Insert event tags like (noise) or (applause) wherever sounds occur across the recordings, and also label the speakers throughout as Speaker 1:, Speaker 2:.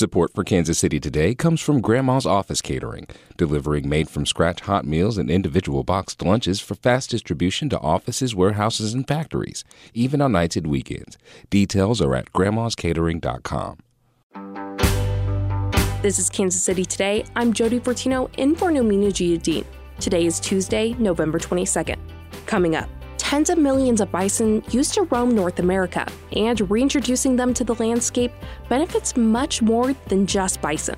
Speaker 1: Support for Kansas City Today comes from Grandma's Office Catering, delivering made from scratch hot meals and individual boxed lunches for fast distribution to offices, warehouses, and factories, even on nights and weekends. Details are at grandmascatering.com.
Speaker 2: This is Kansas City Today. I'm Jody Fortino in for Nomin Ujiyediin. Today is Tuesday, November 22nd. Coming up tens of millions of bison used to roam North America, and reintroducing them to the landscape benefits much more than just bison.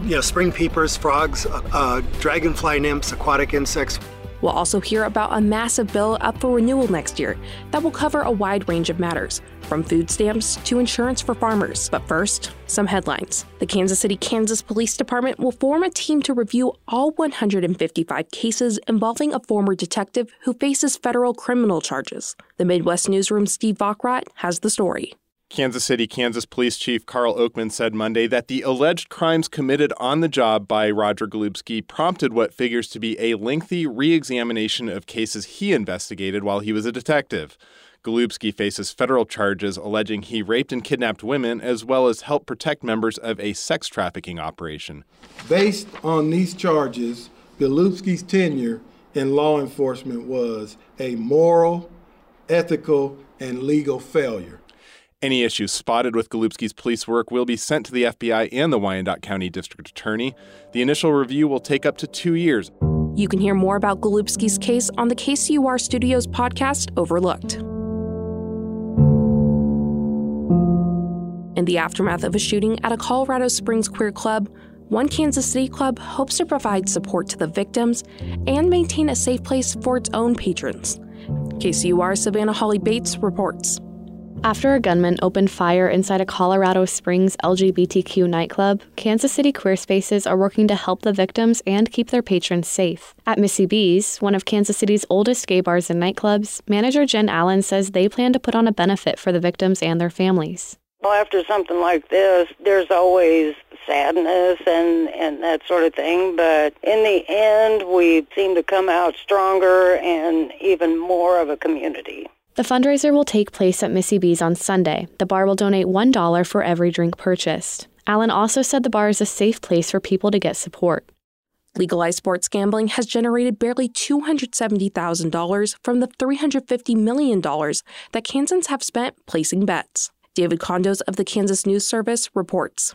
Speaker 3: You know, spring peepers, frogs, uh, dragonfly nymphs, aquatic insects.
Speaker 2: We'll also hear about a massive bill up for renewal next year that will cover a wide range of matters, from food stamps to insurance for farmers. But first, some headlines. The Kansas City, Kansas Police Department will form a team to review all 155 cases involving a former detective who faces federal criminal charges. The Midwest Newsroom Steve Vockrodt has the story.
Speaker 4: Kansas City, Kansas Police Chief Karl Oakman said Monday that the alleged crimes committed on the job by Roger Golubski prompted what figures to be a lengthy re examination of cases he investigated while he was a detective. Golubski faces federal charges alleging he raped and kidnapped women as well as helped protect members of a sex trafficking operation.
Speaker 5: Based on these charges, Golubski's tenure in law enforcement was a moral, ethical, and legal failure.
Speaker 4: Any issues spotted with Golubski's police work will be sent to the FBI and the Wyandotte County District Attorney. The initial review will take up to two years.
Speaker 2: You can hear more about Golubski's case on the KCUR Studios podcast, Overlooked. In the aftermath of a shooting at a Colorado Springs queer club, one Kansas City club hopes to provide support to the victims and maintain a safe place for its own patrons. KCUR Savannah Hawley-Bates reports.
Speaker 6: After a gunman opened fire inside a Colorado Springs LGBTQ nightclub, Kansas City Queer Spaces are working to help the victims and keep their patrons safe. At Missy B's, one of Kansas City's oldest gay bars and nightclubs, manager Jen Allen says they plan to put on a benefit for the victims and their families.
Speaker 7: Well, after something like this, there's always sadness and, and that sort of thing. But in the end, we seem to come out stronger and even more of a community.
Speaker 6: The fundraiser will take place at Missy B's on Sunday. The bar will donate $1 for every drink purchased. Allen also said the bar is a safe place for people to get support.
Speaker 2: Legalized sports gambling has generated barely $270,000 from the $350 million that Kansans have spent placing bets. David Condos of the Kansas News Service reports.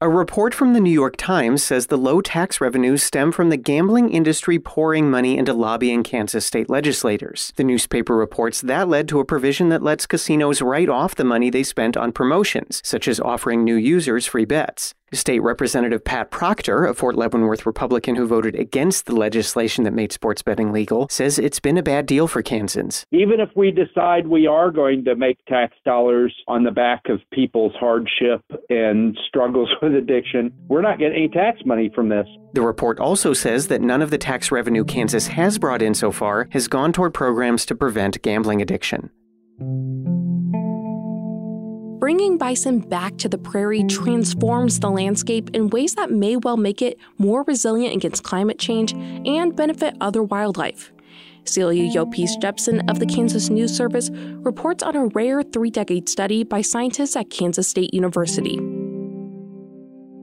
Speaker 8: A report from the New York Times says the low tax revenues stem from the gambling industry pouring money into lobbying Kansas state legislators. The newspaper reports that led to a provision that lets casinos write off the money they spent on promotions, such as offering new users free bets. State Representative Pat Proctor, a Fort Leavenworth Republican who voted against the legislation that made sports betting legal, says it's been a bad deal for Kansans.
Speaker 9: Even if we decide we are going to make tax dollars on the back of people's hardship and struggles (laughs) with addiction, we're not getting any tax money from this.
Speaker 8: The report also says that none of the tax revenue Kansas has brought in so far has gone toward programs to prevent gambling addiction.
Speaker 2: Bringing bison back to the prairie transforms the landscape in ways that may well make it more resilient against climate change and benefit other wildlife. Celia Llopis-Jepsen of the Kansas News Service reports on a rare three decade study by scientists at Kansas State University.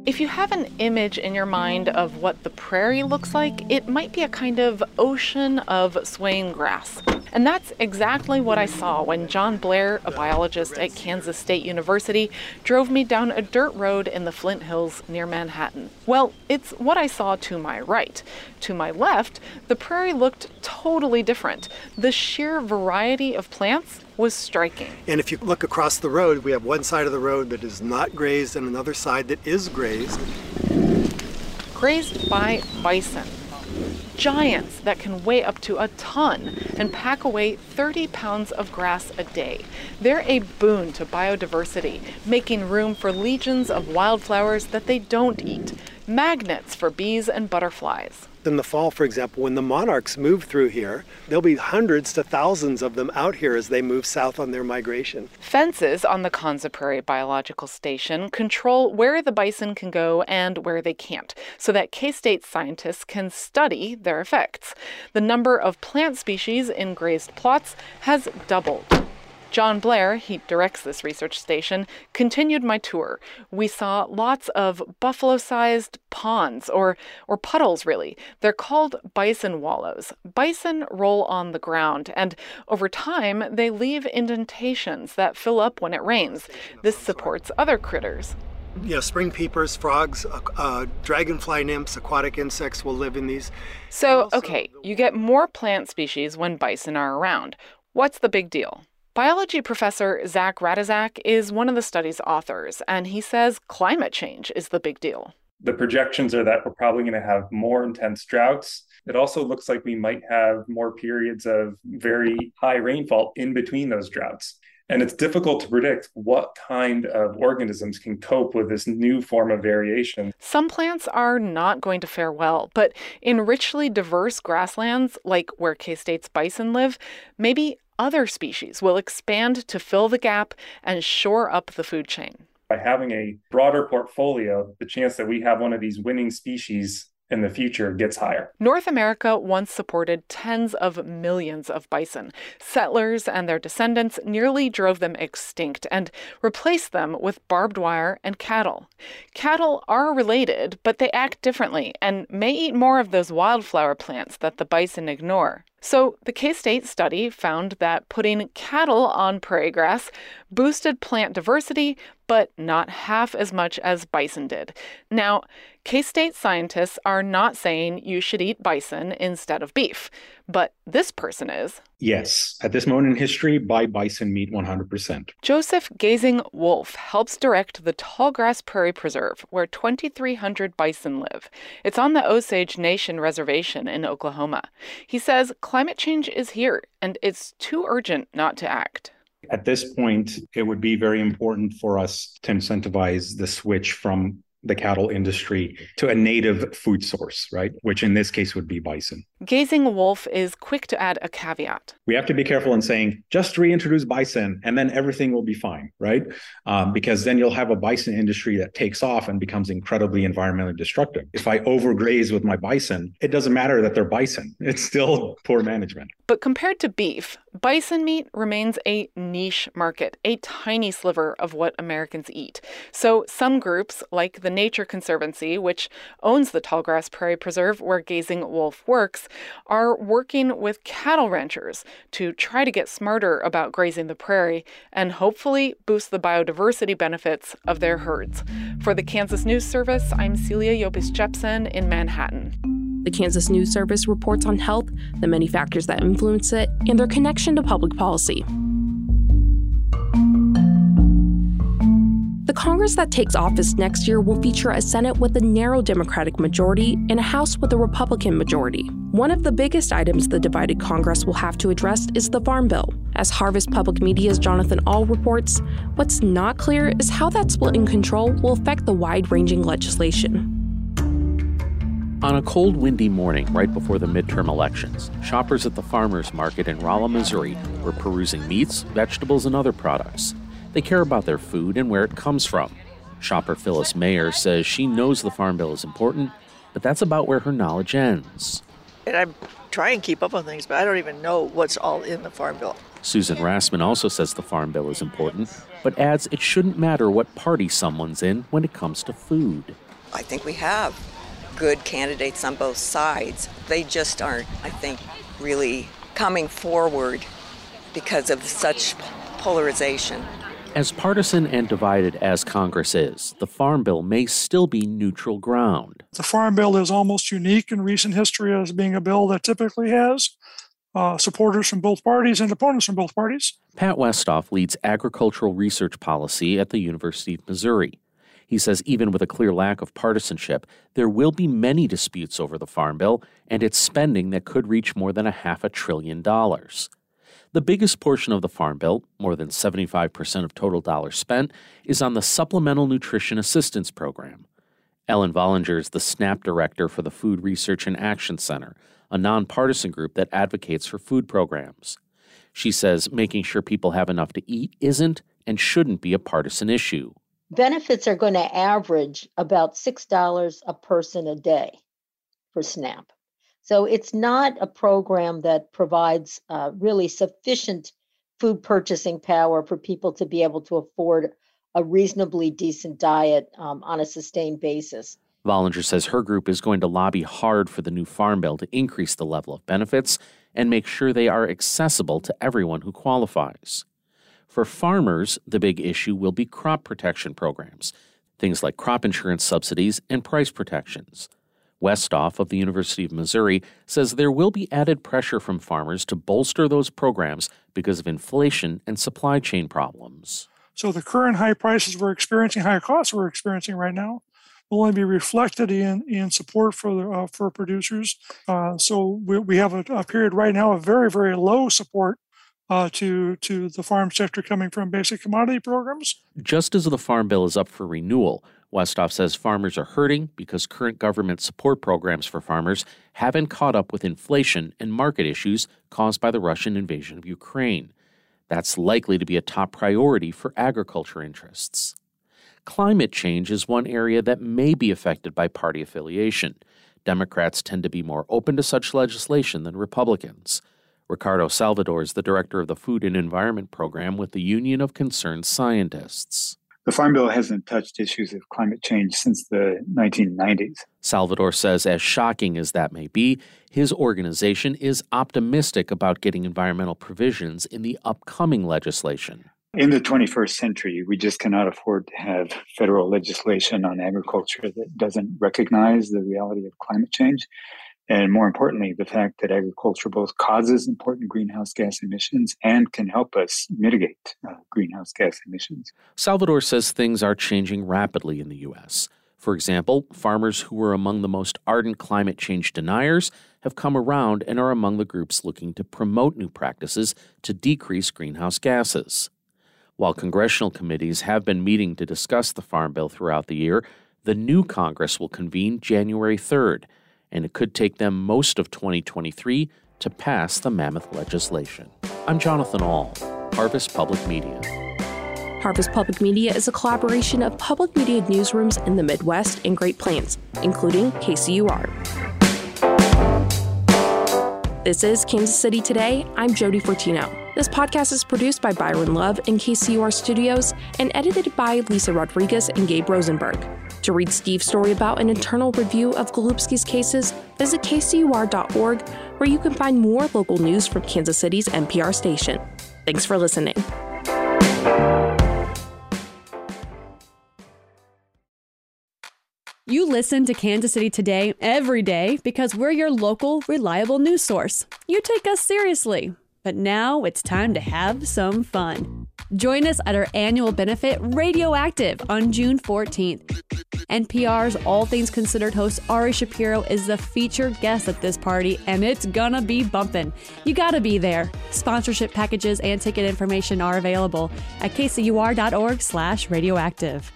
Speaker 10: If you have an image in your mind of what the prairie looks like, it might be a kind of ocean of swaying grass. And that's exactly what I saw when John Blair, a biologist at Kansas State University, drove me down a dirt road in the Flint Hills near Manhattan. Well, it's what I saw to my right. To my left, the prairie looked totally different. The sheer variety of plants was striking.
Speaker 3: And if you look across the road, we have one side of the road that is not grazed and another side that is grazed.
Speaker 10: Grazed by bison. Giants that can weigh up to a ton and pack away 30 pounds of grass a day. They're a boon to biodiversity, making room for legions of wildflowers that they don't eat, magnets for bees and butterflies
Speaker 3: in the fall, for example, when the monarchs move through here, there'll be hundreds to thousands of them out here as they move south on their migration.
Speaker 10: Fences on the Konza Prairie Biological Station control where the bison can go and where they can't, so that K State scientists can study their effects. The number of plant species in grazed plots has doubled. John Blair, he directs this research station, continued my tour. We saw lots of buffalo sized ponds, or, or puddles, really. They're called bison wallows. Bison roll on the ground, and over time, they leave indentations that fill up when it rains. This supports other critters
Speaker 3: you know, spring peepers, frogs, uh, uh, dragonfly nymphs, aquatic insects will live in these.
Speaker 10: So, okay, you get more plant species when bison are around. What's the big deal? Biology professor Zach Ratajczak is one of the study's authors, and he says climate change is the big deal.
Speaker 11: The projections are that we're probably going to have more intense droughts. It also looks like we might have more periods of very high rainfall in between those droughts. And it's difficult to predict what kind of organisms can cope with this new form of variation.
Speaker 10: Some plants are not going to fare well, but in richly diverse grasslands, like where K State's bison live, maybe other species will expand to fill the gap and shore up the food chain.
Speaker 11: By having a broader portfolio, the chance that we have one of these winning species in the future gets higher.
Speaker 10: North America once supported tens of millions of bison. Settlers and their descendants nearly drove them extinct and replaced them with barbed wire and cattle. Cattle are related, but they act differently and may eat more of those wildflower plants that the bison ignore. So, the K State study found that putting cattle on prairie grass boosted plant diversity, but not half as much as bison did. Now, K State scientists are not saying you should eat bison instead of beef, but this person is.
Speaker 12: Yes, at this moment in history, buy bison meat 100%.
Speaker 10: Joseph Gazing Wolf helps direct the Tallgrass Prairie Preserve, where 2,300 bison live. It's on the Osage Nation Reservation in Oklahoma. He says climate change is here, and it's too urgent not to act.
Speaker 12: At this point, it would be very important for us to incentivize the switch from the cattle industry to a native food source, right? Which in this case would be bison.
Speaker 10: Gazing Wolf is quick to add a caveat.
Speaker 12: We have to be careful in saying just reintroduce bison and then everything will be fine, right? Um, because then you'll have a bison industry that takes off and becomes incredibly environmentally destructive. If I overgraze with my bison, it doesn't matter that they're bison, (laughs) it's still poor management.
Speaker 10: But compared to beef, bison meat remains a niche market, a tiny sliver of what Americans eat. So some groups, like the Nature Conservancy, which owns the Tallgrass Prairie Preserve where Gazing Wolf works, are working with cattle ranchers to try to get smarter about grazing the prairie and hopefully boost the biodiversity benefits of their herds. For the Kansas News Service, I'm Celia Llopis-Jepsen in Manhattan.
Speaker 2: The Kansas News Service reports on health, the many factors that influence it, and their connection to public policy. The Congress that takes office next year will feature a Senate with a narrow Democratic majority and a House with a Republican majority. One of the biggest items the divided Congress will have to address is the Farm Bill. As Harvest Public Media's Jonathan Ahl reports, what's not clear is how that split in control will affect the wide ranging legislation.
Speaker 13: On a cold, windy morning right before the midterm elections, shoppers at the farmers market in Rolla, Missouri were perusing meats, vegetables, and other products. They care about their food and where it comes from. Shopper Phyllis Mayer says she knows the Farm Bill is important, but that's about where her knowledge ends.
Speaker 14: And I try and keep up on things, but I don't even know what's all in the Farm Bill.
Speaker 13: Susan Rassman also says the Farm Bill is important, but adds it shouldn't matter what party someone's in when it comes to food.
Speaker 15: I think we have good candidates on both sides. They just aren't, I think, really coming forward because of such polarization.
Speaker 13: As partisan and divided as Congress is, the Farm Bill may still be neutral ground.
Speaker 16: The Farm Bill is almost unique in recent history as being a bill that typically has uh, supporters from both parties and opponents from both parties.
Speaker 13: Pat Westhoff leads agricultural research policy at the University of Missouri. He says even with a clear lack of partisanship, there will be many disputes over the Farm Bill and its spending that could reach more than a half a trillion dollars. The biggest portion of the Farm Bill, more than 75% of total dollars spent, is on the Supplemental Nutrition Assistance Program. Ellen Vollinger is the SNAP director for the Food Research and Action Center, a nonpartisan group that advocates for food programs. She says making sure people have enough to eat isn't and shouldn't be a partisan issue.
Speaker 17: Benefits are going to average about $6 a person a day for SNAP. So it's not a program that provides uh, really sufficient food purchasing power for people to be able to afford a reasonably decent diet um, on a sustained basis.
Speaker 13: Vollinger says her group is going to lobby hard for the new farm bill to increase the level of benefits and make sure they are accessible to everyone who qualifies. For farmers, the big issue will be crop protection programs, things like crop insurance subsidies and price protections. Westhoff of the University of Missouri says there will be added pressure from farmers to bolster those programs because of inflation and supply chain problems.
Speaker 16: So the current high prices we're experiencing, high costs we're experiencing right now, will only be reflected in in support for the uh, for producers. Uh, so we, we have a, a, period right now of very very low support. Uh, to to the farm sector coming from basic commodity programs.
Speaker 13: Just as the farm bill is up for renewal, Westhoff says farmers are hurting because current government support programs for farmers haven't caught up with inflation and market issues caused by the Russian invasion of Ukraine. That's likely to be a top priority for agriculture interests. Climate change is one area that may be affected by party affiliation. Democrats tend to be more open to such legislation than Republicans. Ricardo Salvador is the director of the Food and Environment Program with the Union of Concerned Scientists.
Speaker 18: The Farm Bill hasn't touched issues of climate change since the 1990s.
Speaker 13: Salvador says, as shocking as that may be, his organization is optimistic about getting environmental provisions in the upcoming legislation.
Speaker 18: In the 21st century, we just cannot afford to have federal legislation on agriculture that doesn't recognize the reality of climate change. And more importantly, the fact that agriculture both causes important greenhouse gas emissions and can help us mitigate uh, greenhouse gas emissions.
Speaker 13: Salvador says things are changing rapidly in the U.S. For example, farmers who were among the most ardent climate change deniers have come around and are among the groups looking to promote new practices to decrease greenhouse gases. While congressional committees have been meeting to discuss the Farm Bill throughout the year, the new Congress will convene January 3rd, and it could take them most of 2023 to pass the mammoth legislation. I'm Jonathan Ahl, Harvest Public Media.
Speaker 2: Harvest Public Media is a collaboration of public media newsrooms in the Midwest and Great Plains, including KCUR. This is Kansas City Today. I'm Jody Fortino. This podcast is produced by Byron Love in KCUR Studios and edited by Lisa Rodriguez and Gabe Rosenberg. To read Steve's story about an internal review of Golubski's cases, visit kcur.org, where you can find more local news from Kansas City's NPR station. Thanks for listening.
Speaker 19: You listen to Kansas City Today every day because we're your local, reliable news source. You take us seriously. But now it's time to have some fun. Join us at our annual benefit Radioactive on June 14th. NPR's All Things Considered host Ari Shapiro is the featured guest at this party, and it's gonna be bumpin'. You gotta be there. Sponsorship packages and ticket information are available at kcur.org slash radioactive.